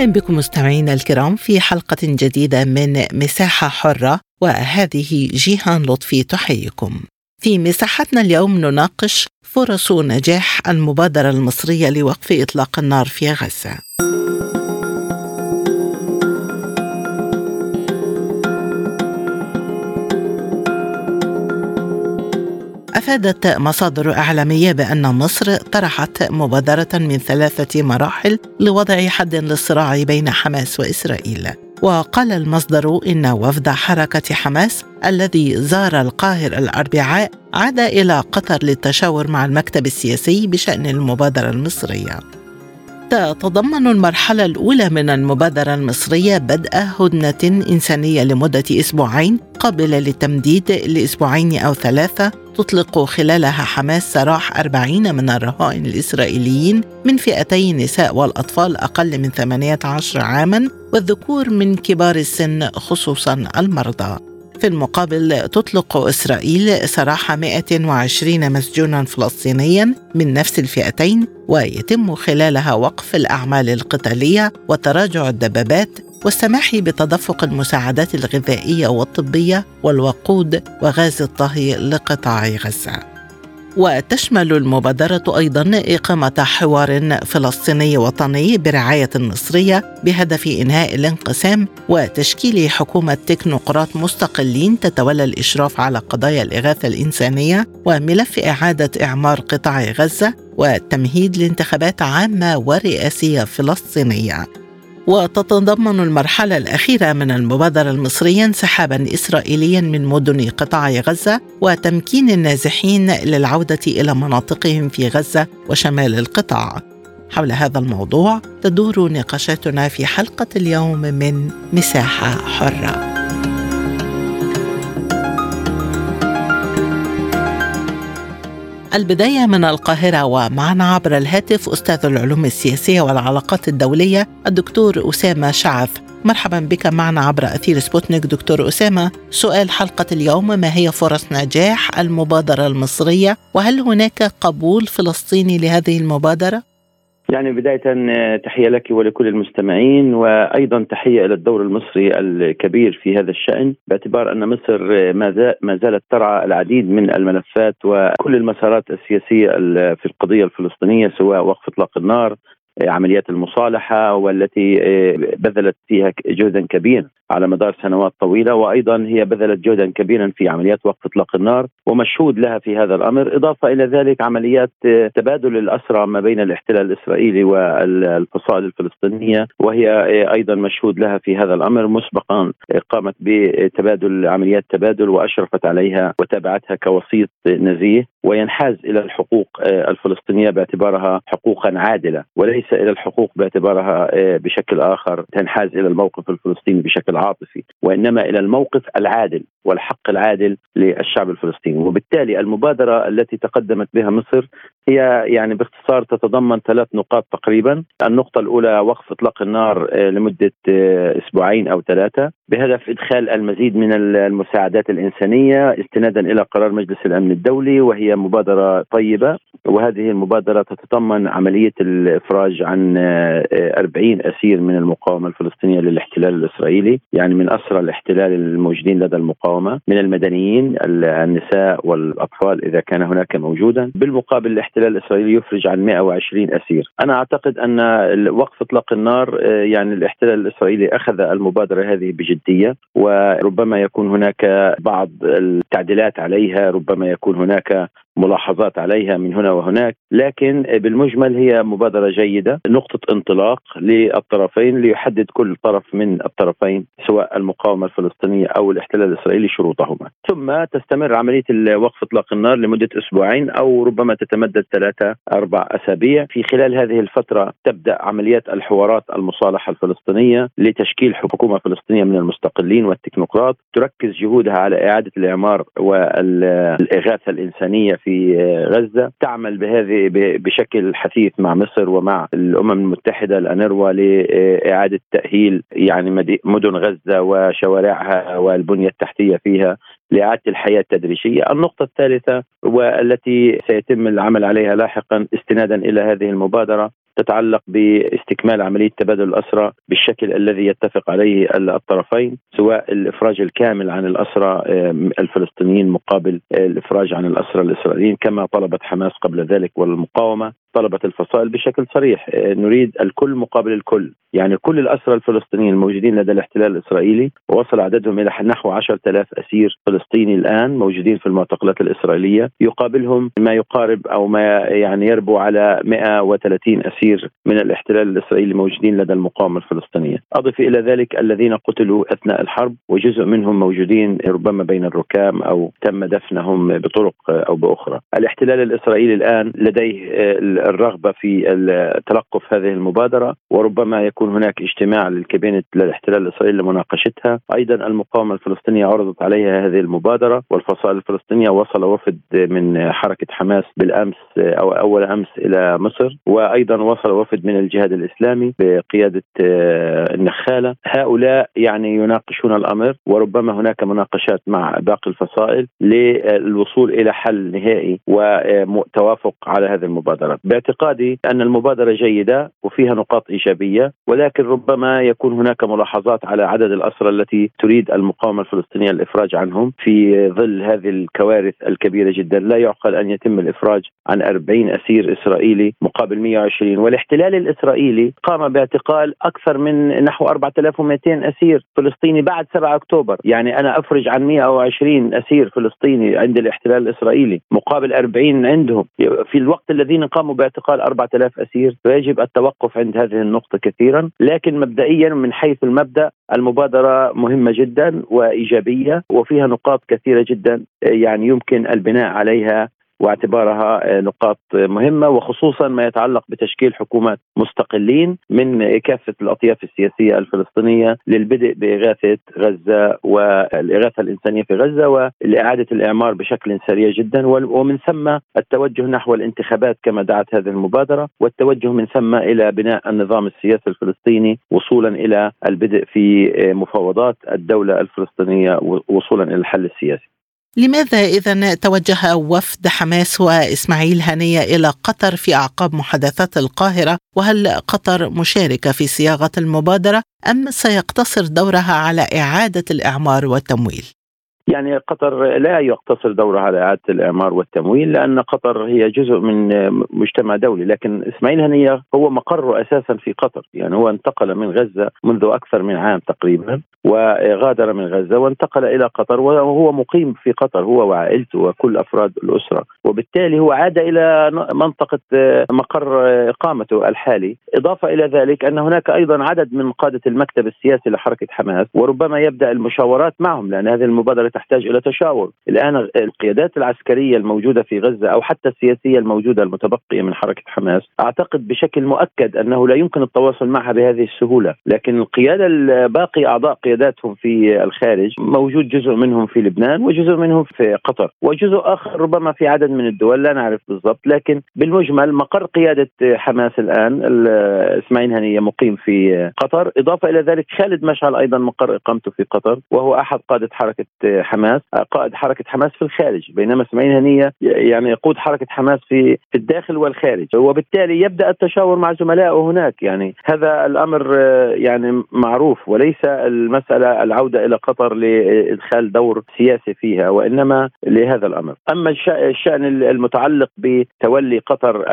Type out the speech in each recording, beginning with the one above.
أهلا بكم مستمعينا الكرام في حلقة جديدة من مساحة حرة وهذه جيهان لطفي تحييكم. في مساحتنا اليوم نناقش فرص نجاح المبادرة المصرية لوقف إطلاق النار في غزة. أفادت مصادر إعلامية بأن مصر طرحت مبادرة من ثلاثة مراحل لوضع حد للصراع بين حماس وإسرائيل. وقال المصدر إن وفد حركة حماس الذي زار القاهرة الأربعاء عاد إلى قطر للتشاور مع المكتب السياسي بشأن المبادرة المصرية. تتضمن المرحلة الأولى من المبادرة المصرية بدء هدنة إنسانية لمدة أسبوعين قابلة للتمديد لأسبوعين أو ثلاثة تطلق خلالها حماس سراح أربعين من الرهائن الإسرائيليين من فئتي النساء والأطفال أقل من 18 عاما والذكور من كبار السن خصوصا المرضى. في المقابل تطلق إسرائيل سراح 120 مسجونا فلسطينيا من نفس الفئتين ويتم خلالها وقف الأعمال القتالية وتراجع الدبابات والسماح بتدفق المساعدات الغذائية والطبية والوقود وغاز الطهي لقطاع غزة. وتشمل المبادرة أيضا إقامة حوار فلسطيني وطني برعاية مصرية بهدف إنهاء الانقسام وتشكيل حكومة تكنوقراط مستقلين تتولى الإشراف على قضايا الإغاثة الإنسانية وملف إعادة إعمار قطاع غزة والتمهيد لانتخابات عامة ورئاسية فلسطينية. وتتضمن المرحلة الأخيرة من المبادرة المصرية انسحابا إسرائيليا من مدن قطاع غزة وتمكين النازحين للعودة إلى مناطقهم في غزة وشمال القطاع. حول هذا الموضوع تدور نقاشاتنا في حلقة اليوم من مساحة حرة. البداية من القاهرة ومعنا عبر الهاتف أستاذ العلوم السياسية والعلاقات الدولية الدكتور أسامة شعث مرحبا بك معنا عبر أثير سبوتنيك. دكتور أسامة سؤال حلقة اليوم ما هي فرص نجاح المبادرة المصرية؟ وهل هناك قبول فلسطيني لهذه المبادرة؟ يعني بداية آه، تحية لك ولكل المستمعين وأيضا تحية إلى الدور المصري الكبير في هذا الشأن باعتبار أن مصر آه، ما زالت ترعى العديد من الملفات وكل المسارات السياسية في القضية الفلسطينية سواء وقف إطلاق النار عمليات المصالحة والتي آه، بذلت فيها جهدا كبيرا على مدار سنوات طويلة وأيضا هي بذلت جهدا كبيرا في عمليات وقف إطلاق النار ومشهود لها في هذا الأمر إضافة إلى ذلك عمليات آه، تبادل الأسرى ما بين الاحتلال الإسرائيلي والفصائل الفلسطينية وهي آه، أيضا مشهود لها في هذا الأمر مسبقا قامت بتبادل عمليات تبادل وأشرفت عليها وتابعتها كوسيط نزيه وينحاز إلى الحقوق الفلسطينية باعتبارها حقوقا عادلة وليس إلى الحقوق باعتبارها آه، بشكل آخر تنحاز إلى الموقف الفلسطيني بشكل عاطفي وإنما إلى الموقف العادل والحق العادل للشعب الفلسطيني. وبالتالي المبادرة التي تقدمت بها مصر هي يعني باختصار تتضمن ثلاث نقاط تقريبا. النقطة الأولى وقف إطلاق النار آه، لمدة آه، أسبوعين أو ثلاثة. بهدف إدخال المزيد من المساعدات الإنسانية استنادا إلى قرار مجلس الأمن الدولي وهي مبادرة طيبة. وهذه المبادرة تتضمن عملية الإفراج عن 40 آه، أسير من المقاومة الفلسطينية للاحتلال الإسرائيلي يعني من أسرى الاحتلال الموجودين لدى المقاومة من المدنيين النساء والأطفال إذا كان هناك موجودا. بالمقابل الاحتلال الاسرائيلي يفرج عن 120 أسير. أنا أعتقد أن وقف إطلاق النار آه، يعني الاحتلال الإسرائيلي أخذ المبادرة هذه بجد جديه وربما يكون هناك بعض التعديلات عليها ربما يكون هناك ملاحظات عليها من هنا وهناك لكن بالمجمل هي مبادرة جيدة نقطة انطلاق للطرفين ليحدد كل طرف من الطرفين سواء المقاومة الفلسطينية أو الاحتلال الإسرائيلي شروطهما. ثم تستمر عملية وقف إطلاق النار لمدة أسبوعين أو ربما تتمدد ثلاثة أربع أسابيع. في خلال هذه الفترة تبدأ عمليات الحوارات المصالحة الفلسطينية لتشكيل حكومة فلسطينية من المستقلين والتكنوقراط. تركز جهودها على إعادة الإعمار والإغاثة الإنسانية في غزة تعمل بهذه بشكل حثيث مع مصر ومع الأمم المتحدة الأنروا لإعادة تأهيل يعني مدن غزة وشوارعها والبنية التحتية فيها لإعادة الحياة التدريجية النقطة الثالثة والتي سيتم العمل عليها لاحقا استنادا إلى هذه المبادرة تتعلق باستكمال عملية تبادل الاسرى بالشكل الذي يتفق عليه الطرفين سواء الإفراج الكامل عن الاسرى الفلسطينيين مقابل الإفراج عن الاسرى الإسرائيليين كما طلبت حماس قبل ذلك والمقاومة طلبت الفصائل بشكل صريح. نريد الكل مقابل الكل. يعني كل الأسرى الفلسطينيين الموجودين لدى الاحتلال الإسرائيلي ووصل عددهم إلى نحو 10000 أسير فلسطيني الآن موجودين في المعتقلات الإسرائيلية. يقابلهم ما يقارب أو ما يعني يربو على 130 أسير. من الاحتلال الإسرائيلي موجودين لدى المقاومة الفلسطينية. أضف إلى ذلك الذين قتلوا أثناء الحرب وجزء منهم موجودين ربما بين الركام أو تم دفنهم بطرق أو بأخرى. الاحتلال الإسرائيلي الآن لديه الرغبة في تلقف هذه المبادرة وربما يكون هناك اجتماع للكابينت للاحتلال الإسرائيلي لمناقشتها، أيضا المقاومة الفلسطينية عرضت عليها هذه المبادرة والفصائل الفلسطينية وصل وفد من حركة حماس بالأمس أو أول أمس إلى مصر. وأيضا وصل وفد من الجهاد الإسلامي بقيادة آه، النخالة، هؤلاء يعني يناقشون الأمر وربما هناك مناقشات مع باقي الفصائل للوصول إلى حل نهائي وتوافق على هذه المبادره، باعتقادي أن المبادرة جيدة وفيها نقاط إيجابية ولكن ربما يكون هناك ملاحظات على عدد الأسرى التي تريد المقاومة الفلسطينية الإفراج عنهم. في ظل هذه الكوارث الكبيرة جدا لا يعقل أن يتم الإفراج عن 40 أسير إسرائيلي مقابل 120 والاحتلال الإسرائيلي قام باعتقال أكثر من نحو 4200 أسير فلسطيني بعد 7 أكتوبر. يعني أنا أفرج عن 120 أسير فلسطيني عند الاحتلال الإسرائيلي مقابل 40 عندهم. في الوقت الذين قاموا باعتقال 4000 أسير فيجب التوقف عند هذه النقطة كثيرا لكن مبدئيا من حيث المبدأ المبادرة مهمة جدا وإيجابية وفيها نقاط كثيرة جدا يعني يمكن البناء عليها واعتبارها نقاط مهمة وخصوصا ما يتعلق بتشكيل حكومات مستقلين من كافة الأطياف السياسية الفلسطينية للبدء بإغاثة غزة والإغاثة الإنسانية في غزة ولاعاده الإعمار بشكل سريع جدا ومن ثم التوجه نحو الانتخابات كما دعت هذه المبادرة والتوجه من ثم إلى بناء النظام السياسي الفلسطيني وصولا إلى البدء في مفاوضات الدولة الفلسطينية وصولا إلى الحل السياسي. لماذا إذا توجه وفد حماس وإسماعيل هنية إلى قطر في أعقاب محادثات القاهرة وهل قطر مشاركة في صياغة المبادرة أم سيقتصر دورها على إعادة الإعمار والتمويل؟ يعني قطر لا يقتصر دورها على اعاده الإعمار والتمويل لأن قطر هي جزء من مجتمع دولي لكن إسماعيل هنية هو مقره أساسا في قطر يعني هو انتقل من غزة منذ أكثر من عام تقريبا وغادر من غزة وانتقل إلى قطر وهو مقيم في قطر هو وعائلته وكل أفراد الأسرة وبالتالي هو عاد إلى منطقة مقر إقامته الحالي. إضافة إلى ذلك أن هناك أيضا عدد من قادة المكتب السياسي لحركة حماس وربما يبدأ المشاورات معهم لأن هذه المبادرة تحتاج إلى تشاور. الآن القيادات العسكرية الموجودة في غزة أو حتى السياسية الموجودة المتبقية من حركة حماس أعتقد بشكل مؤكد أنه لا يمكن التواصل معها بهذه السهولة. لكن القيادة باقي أعضاء قياداتهم في الخارج موجود جزء منهم في لبنان وجزء منهم في قطر وجزء آخر ربما في عدد من الدول لا نعرف بالضبط. لكن بالمجمل مقر قيادة حماس الآن إسماعيل هنيه مقيم في قطر. إضافة إلى ذلك خالد مشعل أيضا مقر إقامته في قطر وهو أحد قادة حركة حماس قائد حركة حماس في الخارج بينما اسماعيل هنية يعني يقود حركة حماس في في الداخل والخارج. وبالتالي يبدأ التشاور مع زملائه هناك. يعني هذا الأمر يعني معروف وليس المسألة العودة إلى قطر لإدخال دور سياسي فيها وإنما لهذا الأمر. أما الشأن المتعلق بتولي قطر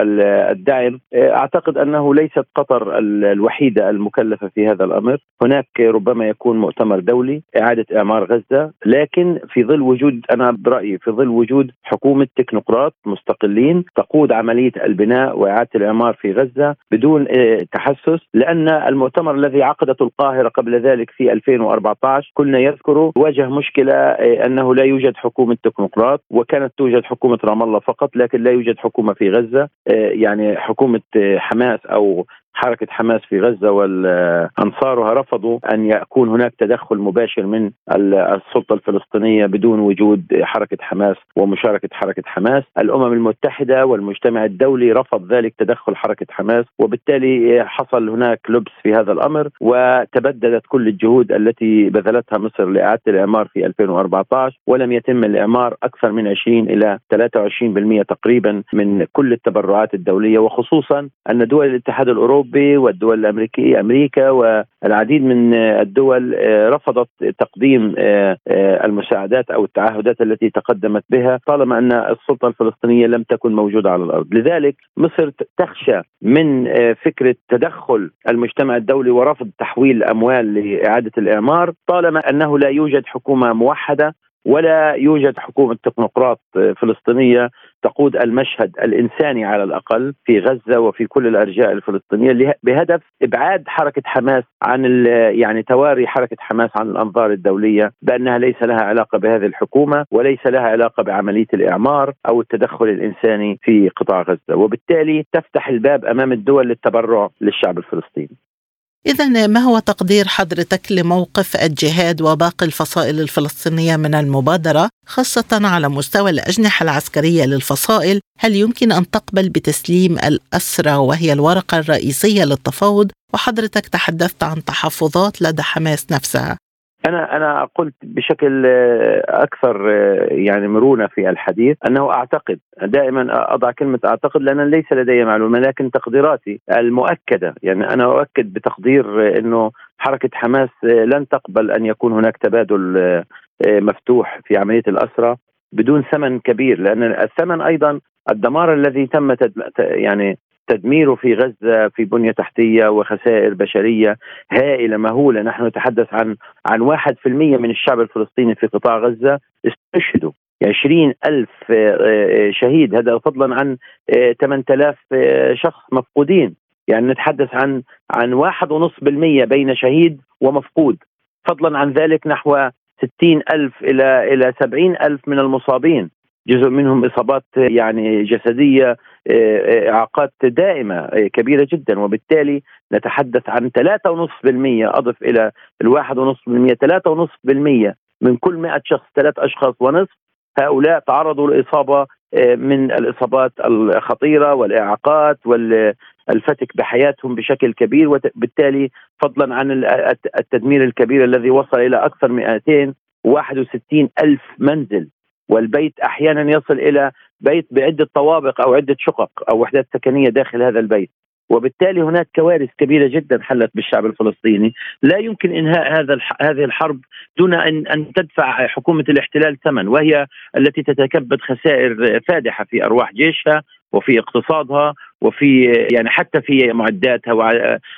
الدعم أعتقد أنه ليست قطر الوحيدة المكلفة في هذا الأمر. هناك ربما يكون مؤتمر دولي إعادة إعمار غزة لكن ولكن في ظل وجود أنا برأيي في ظل وجود حكومة تكنوقراط مستقلين تقود عملية البناء وإعادة الإعمار في غزة بدون آه، تحسس لأن المؤتمر الذي عقدته القاهرة قبل ذلك في 2014 كنا يذكر واجه مشكلة آه، أنه لا يوجد حكومة تكنوقراط وكانت توجد حكومة رام الله فقط لكن لا يوجد حكومة في غزة يعني حكومة حماس أو حركة حماس في غزة وأنصارها رفضوا أن يكون هناك تدخل مباشر من السلطة الفلسطينية بدون وجود حركة حماس ومشاركة حركة حماس. الأمم المتحدة والمجتمع الدولي رفض ذلك تدخل حركة حماس وبالتالي حصل هناك لبس في هذا الأمر وتبددت كل الجهود التي بذلتها مصر لإعادة الإعمار في 2014 ولم يتم الإعمار أكثر من 20 إلى 23% تقريبا من كل التبرعات الدولية وخصوصا أن دول الاتحاد الأوروبي الأوروبي والدول الأمريكية أمريكا والعديد من الدول آه، رفضت تقديم آه، آه، المساعدات أو التعهدات التي تقدمت بها طالما أن السلطة الفلسطينية لم تكن موجودة على الأرض، لذلك مصر تخشى من فكرة تدخل المجتمع الدولي ورفض تحويل الاموال لإعادة الإعمار طالما أنه لا يوجد حكومة موحدة ولا يوجد حكومة تكنوقراط فلسطينية تقود المشهد الإنساني على الأقل في غزة وفي كل الأرجاء الفلسطينية بهدف إبعاد حركة حماس عن يعني تواري حركة حماس عن الأنظار الدولية بأنها ليس لها علاقة بهذه الحكومة وليس لها علاقة بعملية الإعمار أو التدخل الإنساني في قطاع غزة. وبالتالي تفتح الباب أمام الدول للتبرع للشعب الفلسطيني. إذا ما هو تقدير حضرتك لموقف الجهاد وباقي الفصائل الفلسطينية من المبادرة خاصة على مستوى الأجنحة العسكرية للفصائل؟ هل يمكن أن تقبل بتسليم الأسرى وهي الورقة الرئيسية للتفاوض؟ وحضرتك تحدثت عن تحفظات لدى حماس نفسها. أنا أنا قلت بشكل آه، أكثر آه، يعني مرونة في الحديث أنه أعتقد دائما أضع كلمة أعتقد لأن ليس لدي معلومة لكن تقديراتي المؤكدة يعني أنا أؤكد بتقدير آه، أنه حركة حماس لن تقبل أن يكون هناك تبادل مفتوح في عملية الاسرى بدون ثمن كبير لأن الثمن أيضا الدمار الذي تم يعني تدميره في غزة في بنية تحتية وخسائر بشرية هائلة مهولة. نحن نتحدث عن عن 1% من الشعب الفلسطيني في قطاع غزة استشهدوا. 20 ألف آه، آه، شهيد. هذا فضلا عن 8000 آه، شخص مفقودين. يعني نتحدث عن عن واحد ونص بالمية بين شهيد ومفقود. فضلا عن ذلك نحو 60 ألف إلى إلى 70 ألف من المصابين. جزء منهم إصابات يعني جسدية إعاقات دائمة آه، كبيرة جدا. وبالتالي نتحدث عن 3.5% أضف إلى ونصف بالمية 3.5% من كل 100 شخص ثلاث أشخاص ونصف. هؤلاء تعرضوا لإصابة آه، من الإصابات الخطيرة والإعاقات والفتك بحياتهم بشكل كبير وبالتالي فضلا عن التدمير الكبير الذي وصل إلى أكثر من 261 ألف منزل. والبيت أحيانا يصل إلى بيت بعدة طوابق أو عدة شقق أو وحدات سكنية داخل هذا البيت. وبالتالي هناك كوارث كبيرة جدا حلت بالشعب الفلسطيني، لا يمكن إنهاء هذا هذه الحرب دون أن أن تدفع حكومة الاحتلال ثمن وهي التي تتكبد خسائر فادحة في أرواح جيشها وفي اقتصادها وفي يعني حتى في معداتها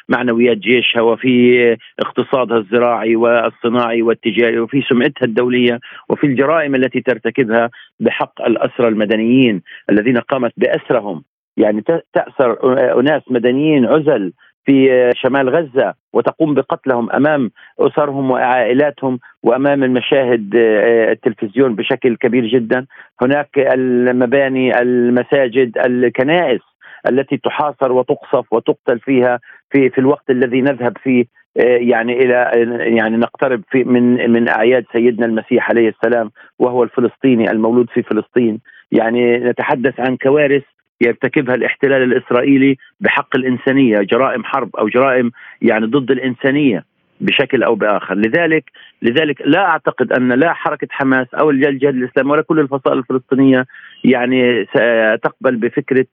ومعنويات جيشها وفي اقتصادها الزراعي والصناعي والتجاري وفي سمعتها الدولية وفي الجرائم التي ترتكبها بحق الأسرى المدنيين الذين قامت بأسرهم. يعني تأسر أناس مدنيين عزل في شمال غزة وتقوم بقتلهم أمام أسرهم وعائلاتهم وأمام المشاهد آه، التلفزيون بشكل كبير جدا. هناك المباني المساجد الكنائس التي تحاصر وتقصف وتقتل فيها في في الوقت الذي نذهب فيه آه، يعني إلى يعني نقترب في من من أعياد سيدنا المسيح عليه السلام وهو الفلسطيني المولود في فلسطين. يعني نتحدث عن كوارث يرتكبها الاحتلال الإسرائيلي بحق الإنسانية جرائم حرب أو جرائم يعني ضد الإنسانية بشكل أو بآخر، لذلك لذلك لا أعتقد أن لا حركة حماس أو الجهاد الإسلامي ولا كل الفصائل الفلسطينية يعني ستقبل بفكرة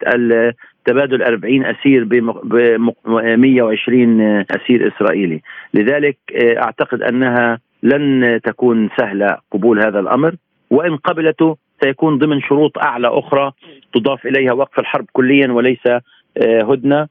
تبادل 40 أسير ب 120 أسير إسرائيلي، لذلك أعتقد أنها لن تكون سهلة قبول هذا الأمر وإن قبلته سيكون ضمن شروط أعلى أخرى تضاف إليها وقف الحرب كليا وليس آه، هدنة.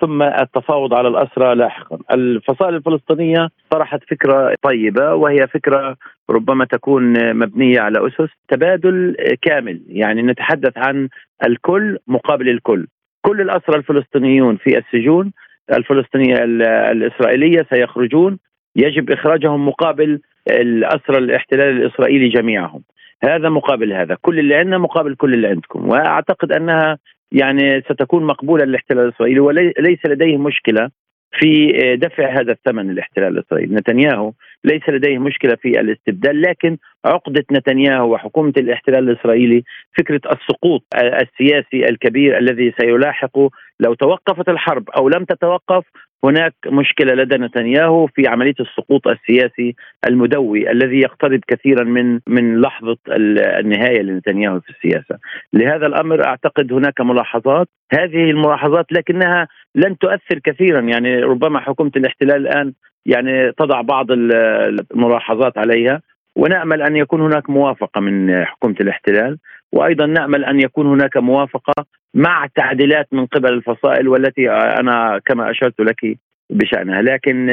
ثم التفاوض على الأسرى لاحقا. الفصائل الفلسطينية طرحت فكرة طيبة وهي فكرة ربما تكون مبنية على أسس تبادل كامل. يعني نتحدث عن الكل مقابل الكل. كل الأسرى الفلسطينيون في السجون الفلسطينية الإسرائيلية سيخرجون. يجب إخراجهم مقابل الأسرى الاحتلال الإسرائيلي جميعهم. هذا مقابل هذا. كل اللي عندنا مقابل كل اللي عندكم. وأعتقد أنها يعني ستكون مقبولة للاحتلال الإسرائيلي وليس لديه مشكلة في دفع هذا الثمن الاحتلال الإسرائيلي، نتنياهو ليس لديه مشكلة في الاستبدال لكن عقدة نتنياهو وحكومة الاحتلال الإسرائيلي فكرة السقوط السياسي الكبير الذي سيلاحق لو توقفت الحرب أو لم تتوقف هناك مشكلة لدى نتنياهو في عملية السقوط السياسي المدوي الذي يقترب كثيرا من من لحظة النهاية لنتنياهو في السياسة. لهذا الأمر أعتقد هناك ملاحظات، هذه الملاحظات لكنها لن تؤثر كثيرا. يعني ربما حكومة الاحتلال الآن يعني تضع بعض الملاحظات عليها. ونأمل أن يكون هناك موافقة من حكومة الاحتلال. وأيضا نأمل أن يكون هناك موافقة مع تعديلات من قبل الفصائل والتي أنا كما أشرت لك بشأنها. لكن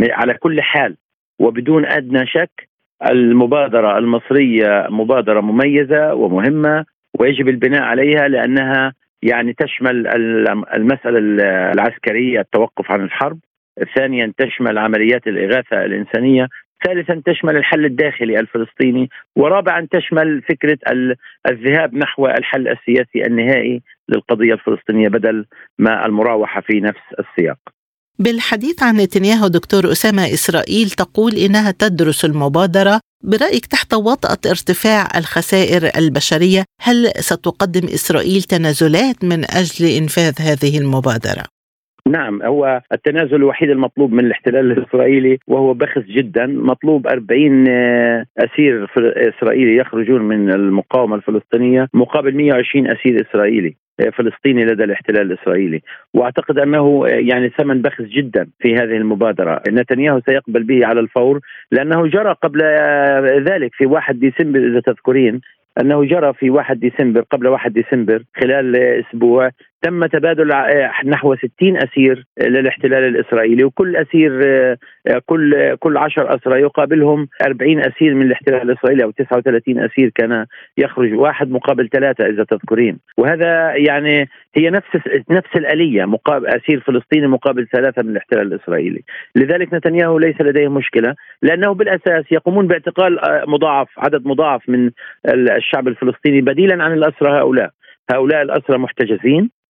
على كل حال وبدون أدنى شك المبادرة المصرية مبادرة مميزة ومهمة ويجب البناء عليها لأنها يعني تشمل المسألة العسكرية التوقف عن الحرب. ثانيا تشمل عمليات الإغاثة الإنسانية. ثالثا تشمل الحل الداخلي الفلسطيني ورابعا تشمل فكرة الذهاب نحو الحل السياسي النهائي للقضية الفلسطينية بدل ما المراوحة في نفس السياق بالحديث عن نتنياهو دكتور أسامة إسرائيل تقول إنها تدرس المبادرة برأيك تحت وطأة ارتفاع الخسائر البشرية هل ستقدم إسرائيل تنازلات من أجل إنفاذ هذه المبادرة؟ نعم هو التنازل الوحيد المطلوب من الاحتلال الإسرائيلي وهو بخس جدا. مطلوب 40 آه، أسير إسرائيلي يخرجون من المقاومة الفلسطينية مقابل 120 أسير إسرائيلي آه، فلسطيني لدى الاحتلال الإسرائيلي. وأعتقد أنه آه، يعني ثمن بخس جدا في هذه المبادرة. نتنياهو سيقبل به على الفور لأنه جرى قبل ذلك في 1 ديسمبر إذا تذكرين أنه جرى في 1 ديسمبر قبل 1 ديسمبر خلال أسبوع تم تبادل آه، نحو 60 أسير للاحتلال الإسرائيلي وكل أسير آه، كل كل 10 اسرى يقابلهم 40 أسير من الاحتلال الإسرائيلي أو 39 أسير كان يخرج واحد مقابل ثلاثة إذا تذكرين. وهذا يعني هي نفس نفس الآلية مقابل أسير فلسطيني مقابل ثلاثة من الاحتلال الإسرائيلي. لذلك نتنياهو ليس لديه مشكلة لأنه بالأساس يقومون باعتقال آه، مضاعف عدد مضاعف من الشعب الفلسطيني بديلا عن الاسرى هؤلاء. هؤلاء الاسرى محتجزين. آه،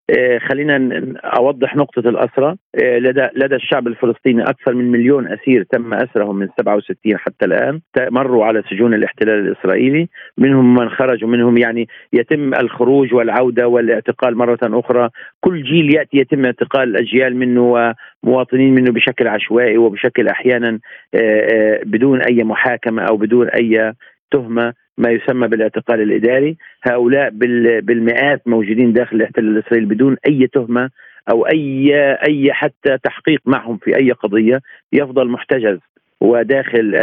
خلينا أوضح نقطة الاسرى آه، لدى لدى الشعب الفلسطيني أكثر من مليون أسير تم أسرهم من 67 حتى الآن مروا على سجون الاحتلال الإسرائيلي. منهم من خرج ومنهم يعني يتم الخروج والعودة والاعتقال مرة أخرى. كل جيل يأتي يتم اعتقال اجيال منه ومواطنين منه بشكل عشوائي وبشكل أحيانا آه، بدون أي محاكمة أو بدون أي تهمة ما يسمى بالاعتقال الإداري، هؤلاء بالمئات موجودين داخل الاحتلال الإسرائيلي بدون أي تهمة أو اي أي حتى تحقيق معهم في أي قضية. يفضل محتجز وداخل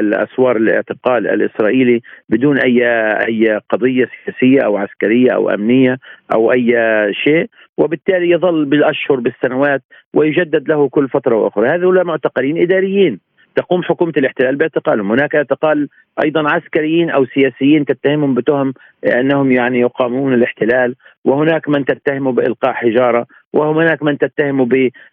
الأسوار الاعتقال الإسرائيلي بدون اي أي قضية سياسية أو عسكرية أو أمنية أو أي شيء. وبالتالي يظل بالأشهر بالسنوات ويجدد له كل فترة وأخرى. هذول معتقلين إداريين. تقوم حكومة الاحتلال باعتقالهم، هناك اعتقال أيضا عسكريين أو سياسيين تتهمهم بتهم أنهم يعني يقاومون الاحتلال، وهناك من تتهمه بالقاء حجارة، وهناك من تتهمه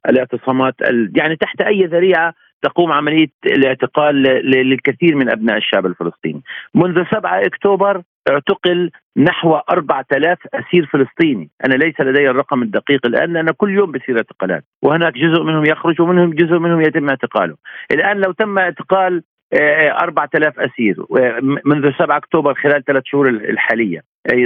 بالاعتصامات يعني تحت أي ذريعة تقوم عملية الاعتقال للكثير من أبناء الشعب الفلسطيني. منذ 7 أكتوبر اعتقل نحو 4000 أسير فلسطيني، أنا ليس لدي الرقم الدقيق الآن لأن كل يوم بصير اعتقالات، وهناك جزء منهم يخرج ومنهم جزء منهم يتم اعتقاله. الآن لو تم اعتقال 4000 أسير منذ 7 أكتوبر خلال ثلاث شهور الحالية.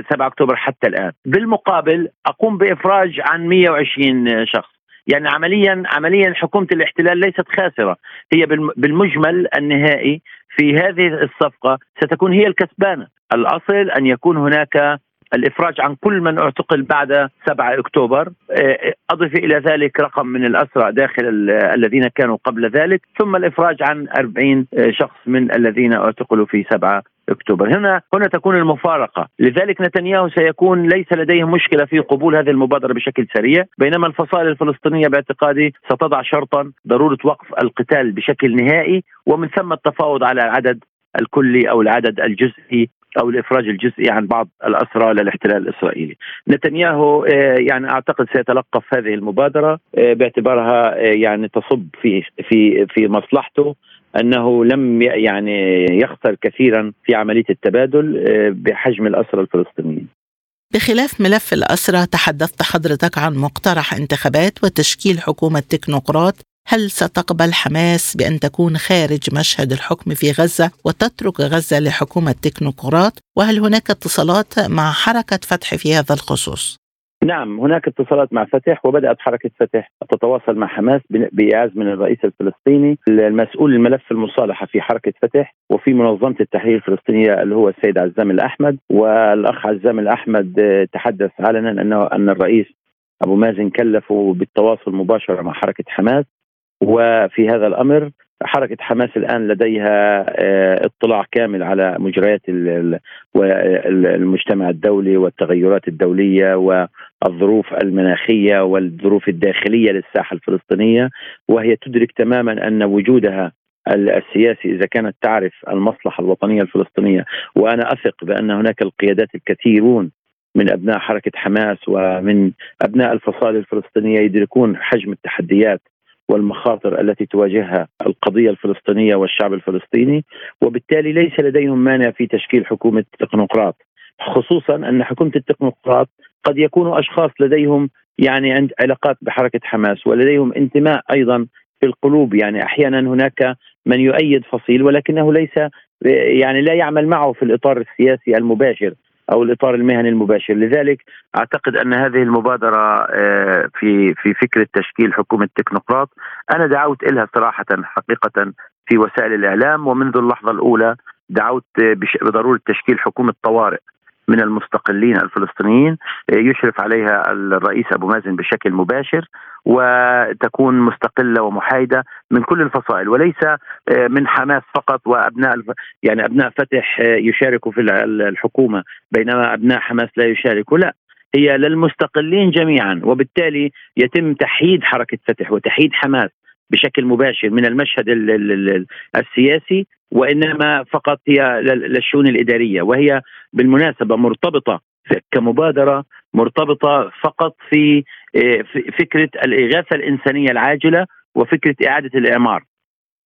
7 أكتوبر حتى الآن. بالمقابل أقوم بإفراج عن 120 شخص. يعني عمليا عمليا حكومة الاحتلال ليست خاسرة. هي بالمجمل النهائي في هذه الصفقة ستكون هي الكسبانة. الأصل أن يكون هناك الإفراج عن كل من اعتقل بعد 7 أكتوبر. آه، أضف إلى ذلك رقم من الأسرى داخل الذين كانوا قبل ذلك ثم الإفراج عن 40 شخص من الذين اعتقلوا في 7 أكتوبر. هنا هنا تكون المفارقة. لذلك نتنياهو سيكون ليس لديه مشكلة في قبول هذه المبادرة بشكل سريع بينما الفصائل الفلسطينية باعتقادي ستضع شرطا ضرورة وقف القتال بشكل نهائي ومن ثم التفاوض على العدد الكلي أو العدد الجزئي أو الافراج الجزئي عن بعض الأسرى للاحتلال الإسرائيلي. نتنياهو آه، يعني أعتقد سيتلقف هذه المبادرة آه، باعتبارها آه، يعني تصب في في في مصلحته أنه لم يعني يخسر كثيرا في عملية التبادل بحجم الأسرى الفلسطينيين. بخلاف ملف الأسرة تحدثت حضرتك عن مقترح انتخابات وتشكيل حكومة تكنوقراط هل ستقبل حماس بأن تكون خارج مشهد الحكم في غزة وتترك غزة لحكومة تكنوقراط وهل هناك اتصالات مع حركة فتح في هذا الخصوص؟ نعم هناك اتصالات مع فتح وبدأت حركة فتح تتواصل مع حماس بايعاز من الرئيس الفلسطيني المسؤول الملف المصالحة في حركة فتح وفي منظمة التحرير الفلسطينية اللي هو السيد عزام الأحمد والأخ عزام الأحمد تحدث علنا انه أن الرئيس أبو مازن كلفه بالتواصل مباشرة مع حركة حماس وفي هذا الأمر حركة حماس الآن لديها آه، اطلاع كامل على مجريات المجتمع الدولي والتغيرات الدولية والظروف المناخية والظروف الداخلية للساحة الفلسطينية. وهي تدرك تماما أن وجودها السياسي إذا كانت تعرف المصلحة الوطنية الفلسطينية. وأنا أثق بأن هناك القيادات الكثيرون من أبناء حركة حماس ومن أبناء الفصائل الفلسطينية يدركون حجم التحديات والمخاطر التي تواجهها القضية الفلسطينية والشعب الفلسطيني وبالتالي ليس لديهم مانع في تشكيل حكومة تكنوقراط خصوصا أن حكومة التكنوقراط قد يكونوا أشخاص لديهم يعني عند علاقات بحركة حماس ولديهم انتماء أيضا في القلوب. يعني أحيانا هناك من يؤيد فصيل ولكنه ليس يعني لا يعمل معه في الإطار السياسي المباشر. أو الإطار المهني المباشر، لذلك أعتقد أن هذه المبادرة آه، في في فكره تشكيل حكومة تكنوقراط أنا دعوت لها صراحة حقيقة في وسائل الإعلام ومنذ اللحظة الأولى دعوت بضرورة تشكيل حكومة طوارئ. من المستقلين الفلسطينيين يشرف عليها الرئيس أبو مازن بشكل مباشر وتكون مستقلة ومحايدة من كل الفصائل وليس آه، من حماس فقط وأبناء يعني أبناء فتح آه، يشاركوا في الحكومة بينما أبناء حماس لا يشاركوا لا. هي للمستقلين جميعا وبالتالي يتم تحييد حركة فتح وتحييد حماس بشكل مباشر من المشهد السياسي وإنما فقط هي للشؤون الإدارية وهي بالمناسبة مرتبطة كمبادرة مرتبطة فقط في فكرة الإغاثة الإنسانية العاجلة وفكرة إعادة الإعمار.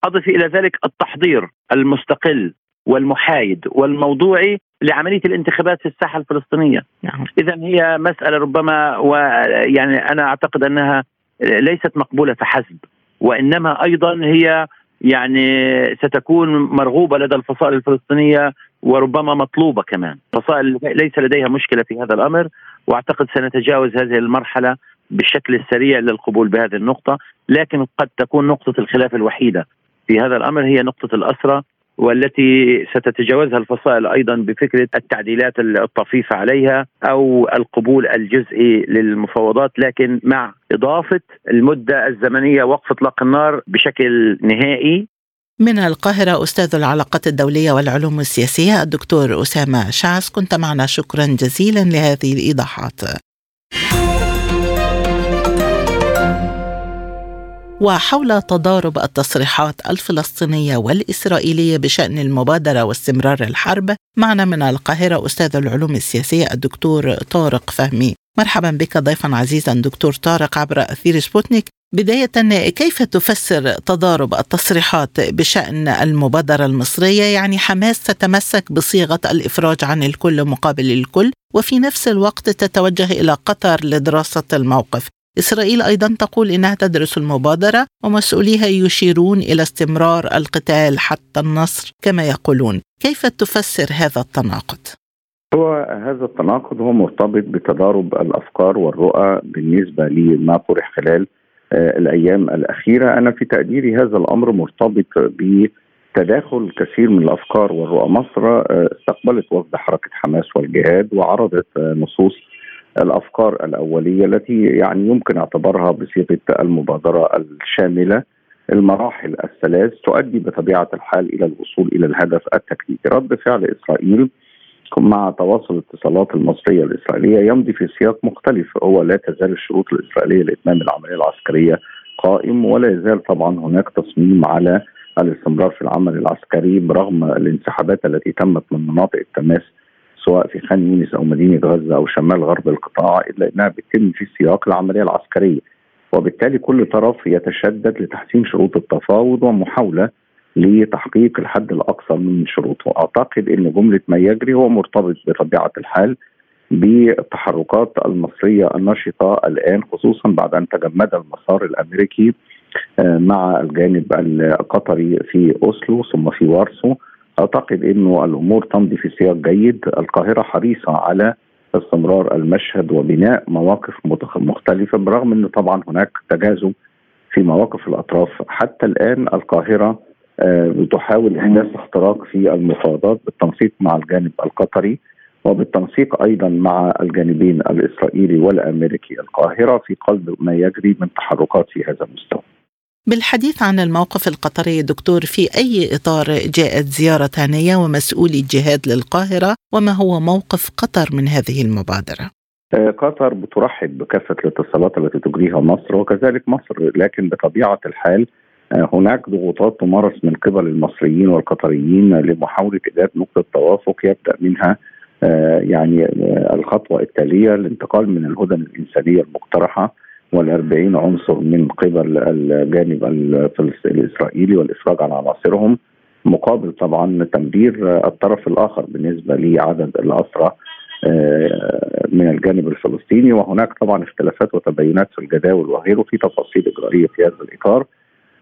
أضف إلى ذلك التحضير المستقل والمحايد والموضوعي لعملية الانتخابات في الساحة الفلسطينية. نعم. اذا هي مسألة ربما ويعني أنا أعتقد أنها ليست مقبولة فحسب وإنما أيضا هي يعني ستكون مرغوبة لدى الفصائل الفلسطينية وربما مطلوبة كمان، فصائل ليس لديها مشكلة في هذا الأمر وأعتقد سنتجاوز هذه المرحلة بالشكل السريع للقبول بهذه النقطة، لكن قد تكون نقطة الخلاف الوحيدة في هذا الأمر هي نقطة الاسرى والتي ستتجاوزها الفصائل أيضا بفكرة التعديلات الطفيفة عليها أو القبول الجزئي للمفاوضات لكن مع إضافة المدة الزمنية وقف إطلاق النار بشكل نهائي. من القاهرة أستاذ العلاقات الدولية والعلوم السياسية الدكتور أسامة شعس كنت معنا. شكرا جزيلا لهذه الإيضاحات. وحول تضارب التصريحات الفلسطينية والإسرائيلية بشأن المبادرة واستمرار الحرب. معنا من القاهرة أستاذ العلوم السياسية الدكتور طارق فهمي. مرحبا بك ضيفا عزيزا دكتور طارق عبر أثير سبوتنيك. بداية كيف تفسر تضارب التصريحات بشأن المبادرة المصرية؟ يعني حماس تتمسك بصيغة الإفراج عن الكل مقابل الكل وفي نفس الوقت تتوجه إلى قطر لدراسة الموقف. إسرائيل أيضا تقول إنها تدرس المبادرة ومسؤوليها يشيرون إلى استمرار القتال حتى النصر كما يقولون. كيف تفسر هذا التناقض؟ هو هذا التناقض هو مرتبط بتضارب الأفكار والرؤى بالنسبة لما طرح خلال آه، الأيام الأخيرة. أنا في تقديري هذا الأمر مرتبط ب تداخل كثير من الأفكار والرؤى. مصر استقبلت وفد حركة حماس والجهاد وعرضت نصوص الأفكار الأولية التي يعني يمكن اعتبارها بصيغة المبادرة الشاملة. المراحل الثلاث تؤدي بطبيعة الحال إلى الوصول إلى الهدف التكتيكي، رد فعل إسرائيل مع تواصل الاتصالات المصرية الإسرائيلية يمضي في سياق مختلف. هو لا تزال الشروط الإسرائيلية لإتمام العملية العسكرية قائم ولا يزال طبعا هناك تصميم على الاستمرار في العمل العسكري برغم الانسحابات التي تمت من مناطق التماس سواء في خان يونس أو مدينة غزة أو شمال غرب القطاع إلا إنها بتتم في سياق العملية العسكرية. وبالتالي كل طرف يتشدد لتحسين شروط التفاوض ومحاولة لتحقيق الحد الأقصى من شروطه، أعتقد إن جملة ما يجري هو مرتبط بطبيعة الحال بالتحركات المصرية النشطه الآن خصوصا بعد أن تجمد المسار الأمريكي آه، مع الجانب القطري في أوسلو ثم في وارسو. أعتقد إنه الأمور تمضي في سياق جيد. القاهرة حريصة على استمرار المشهد وبناء مواقف مختلفة برغم انه طبعا هناك تجاذب في مواقف الأطراف. حتى الآن القاهرة آه، بتحاول إحداث اختراق في المفاوضات بالتنسيق مع الجانب القطري وبالتنسيق أيضا مع الجانبين الإسرائيلي والأمريكي. القاهرة في قلب ما يجري من تحركات في هذا المستوى. بالحديث عن الموقف القطري دكتور في أي إطار جاءت زيارة هانية ومسؤولي الجهاد للقاهرة وما هو موقف قطر من هذه المبادرة؟ آه، قطر بترحب بكافة الاتصالات التي تجريها مصر وكذلك مصر لكن بطبيعة الحال آه، هناك ضغوطات تمارس من قبل المصريين والقطريين لمحاولة إيجاد نقطة توافق يبدأ منها آه، يعني الخطوة التالية الانتقال من الهدن الإنسانية المقترحة والأربعين عنصر من قبل الجانب الإسرائيلي والإفراج عن عناصرهم مقابل طبعا تمرير الطرف الآخر بالنسبة لعدد الأسرى آه، من الجانب الفلسطيني. وهناك طبعا اختلافات وتباينات في الجداول وغيره في تفاصيل إجرائية في هذا الإطار.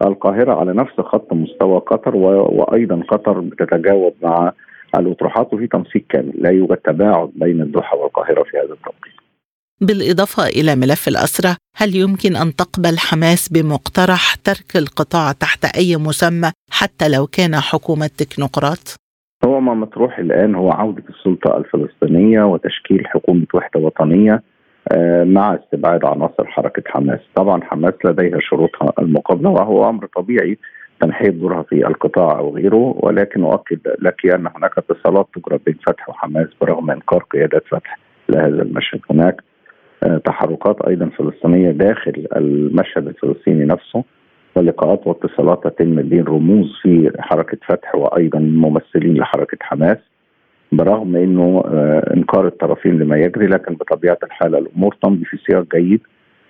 القاهرة على نفس خط مستوى قطر وأيضا قطر بتتجاوب مع الأطروحات وفي تنسيق كامل لا يوجد تباعد بين الدوحة والقاهرة في هذا التوقيت. بالإضافة إلى ملف الأسرة هل يمكن أن تقبل حماس بمقترح ترك القطاع تحت أي مسمى حتى لو كان حكومة تكنوقراط؟ هو ما مطروح الآن هو عودة السلطة الفلسطينية وتشكيل حكومة وحدة وطنية آه، مع استبعاد عناصر حركة حماس طبعا حماس لديها شروطها المقابلة وهو أمر طبيعي تنحية دورها في القطاع أو غيره ولكن أؤكد لك أن هناك اتصالات تجرى بين فتح وحماس برغم إنكار قيادات فتح لهذا المشهد هناك تحركات أيضا فلسطينية داخل المشهد الفلسطيني نفسه ولقاءات واتصالات تتم بين رموز في حركة فتح وأيضا ممثلين لحركة حماس برغم إنه آه، إنكار الطرفين لما يجري لكن بطبيعة الحال الأمور تمضي في سياق جيد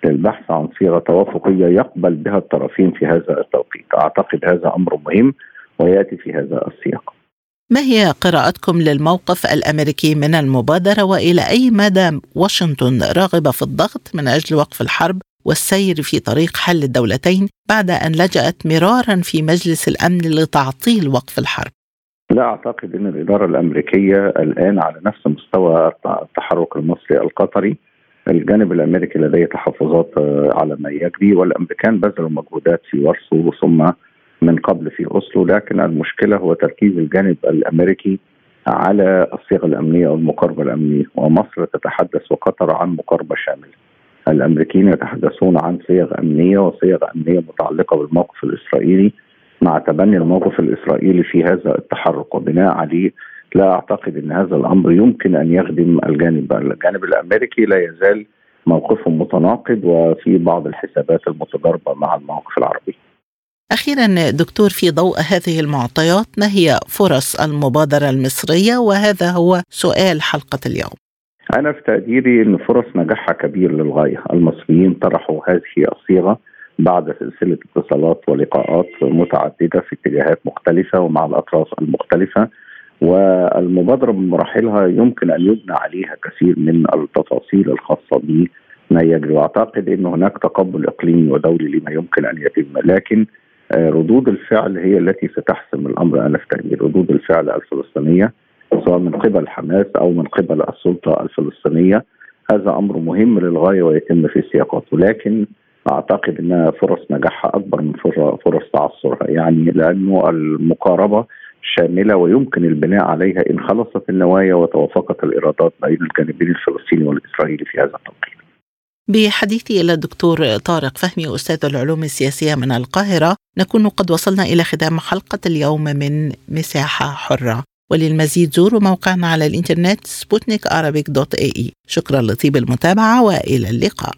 للبحث عن صيغة توافقية يقبل بها الطرفين في هذا التوقيت، أعتقد هذا أمر مهم ويأتي في هذا السياق. ما هي قراءتكم للموقف الأمريكي من المبادرة وإلى أي مدى واشنطن راغبة في الضغط من أجل وقف الحرب والسير في طريق حل الدولتين بعد أن لجأت مرارا في مجلس الأمن لتعطيل وقف الحرب؟ لا أعتقد إن الإدارة الأمريكية الآن على نفس مستوى التحرك المصري القطري الجانب الأمريكي لديه تحفظات آه، على ما يجري والأمريكان بذلوا مجهودات في وارسو ثم من قبل في أوسلو لكن المشكلة هو تركيز الجانب الأمريكي على الصيغة الأمنية أو المقاربة الأمنية ومصر تتحدث وقطر عن مقاربة شاملة. الأمريكيين يتحدثون عن صيغ أمنية وصيغ أمنية متعلقة بالموقف الإسرائيلي مع تبني الموقف الإسرائيلي في هذا التحرك وبناء عليه لا أعتقد إن هذا الأمر يمكن أن يخدم الجانب الجانب الأمريكي لا يزال موقفه متناقض وفي بعض الحسابات المتضاربة مع المواقف العربية. أخيرا دكتور في ضوء هذه المعطيات ما هي فرص المبادرة المصرية؟ وهذا هو سؤال حلقة اليوم. أنا في تقديري أن فرص نجاحها كبير للغاية. المصريين طرحوا هذه الصيغة بعد سلسلة اتصالات ولقاءات متعددة في اتجاهات مختلفة ومع الأطراف المختلفة والمبادرة بمراحلها يمكن أن يبنى عليها كثير من التفاصيل الخاصة بما يجري. وأعتقد أن هناك تقبل إقليمي ودولي لما يمكن أن يتم. لكن ردود الفعل هي التي ستحسم الأمر أنا في ردود الفعل الفلسطينية سواء من قبل حماس أو من قبل السلطة الفلسطينية هذا أمر مهم للغاية ويتم في سياقاته. لكن أعتقد انها فرص نجاحها أكبر من فرص تعثرها. يعني لأنه المقاربة شاملة ويمكن البناء عليها إن خلصت النوايا وتوافقت الإيرادات بين الجانبين الفلسطيني والإسرائيلي في هذا التوقيت. بحديثي إلى الدكتور طارق فهمي أستاذ العلوم السياسية من القاهرة. نكون قد وصلنا إلى ختام حلقة اليوم من مساحة حرة. وللمزيد زوروا موقعنا على الإنترنت سبوتنيك دوت إي. شكرا لطيب المتابعة وإلى اللقاء.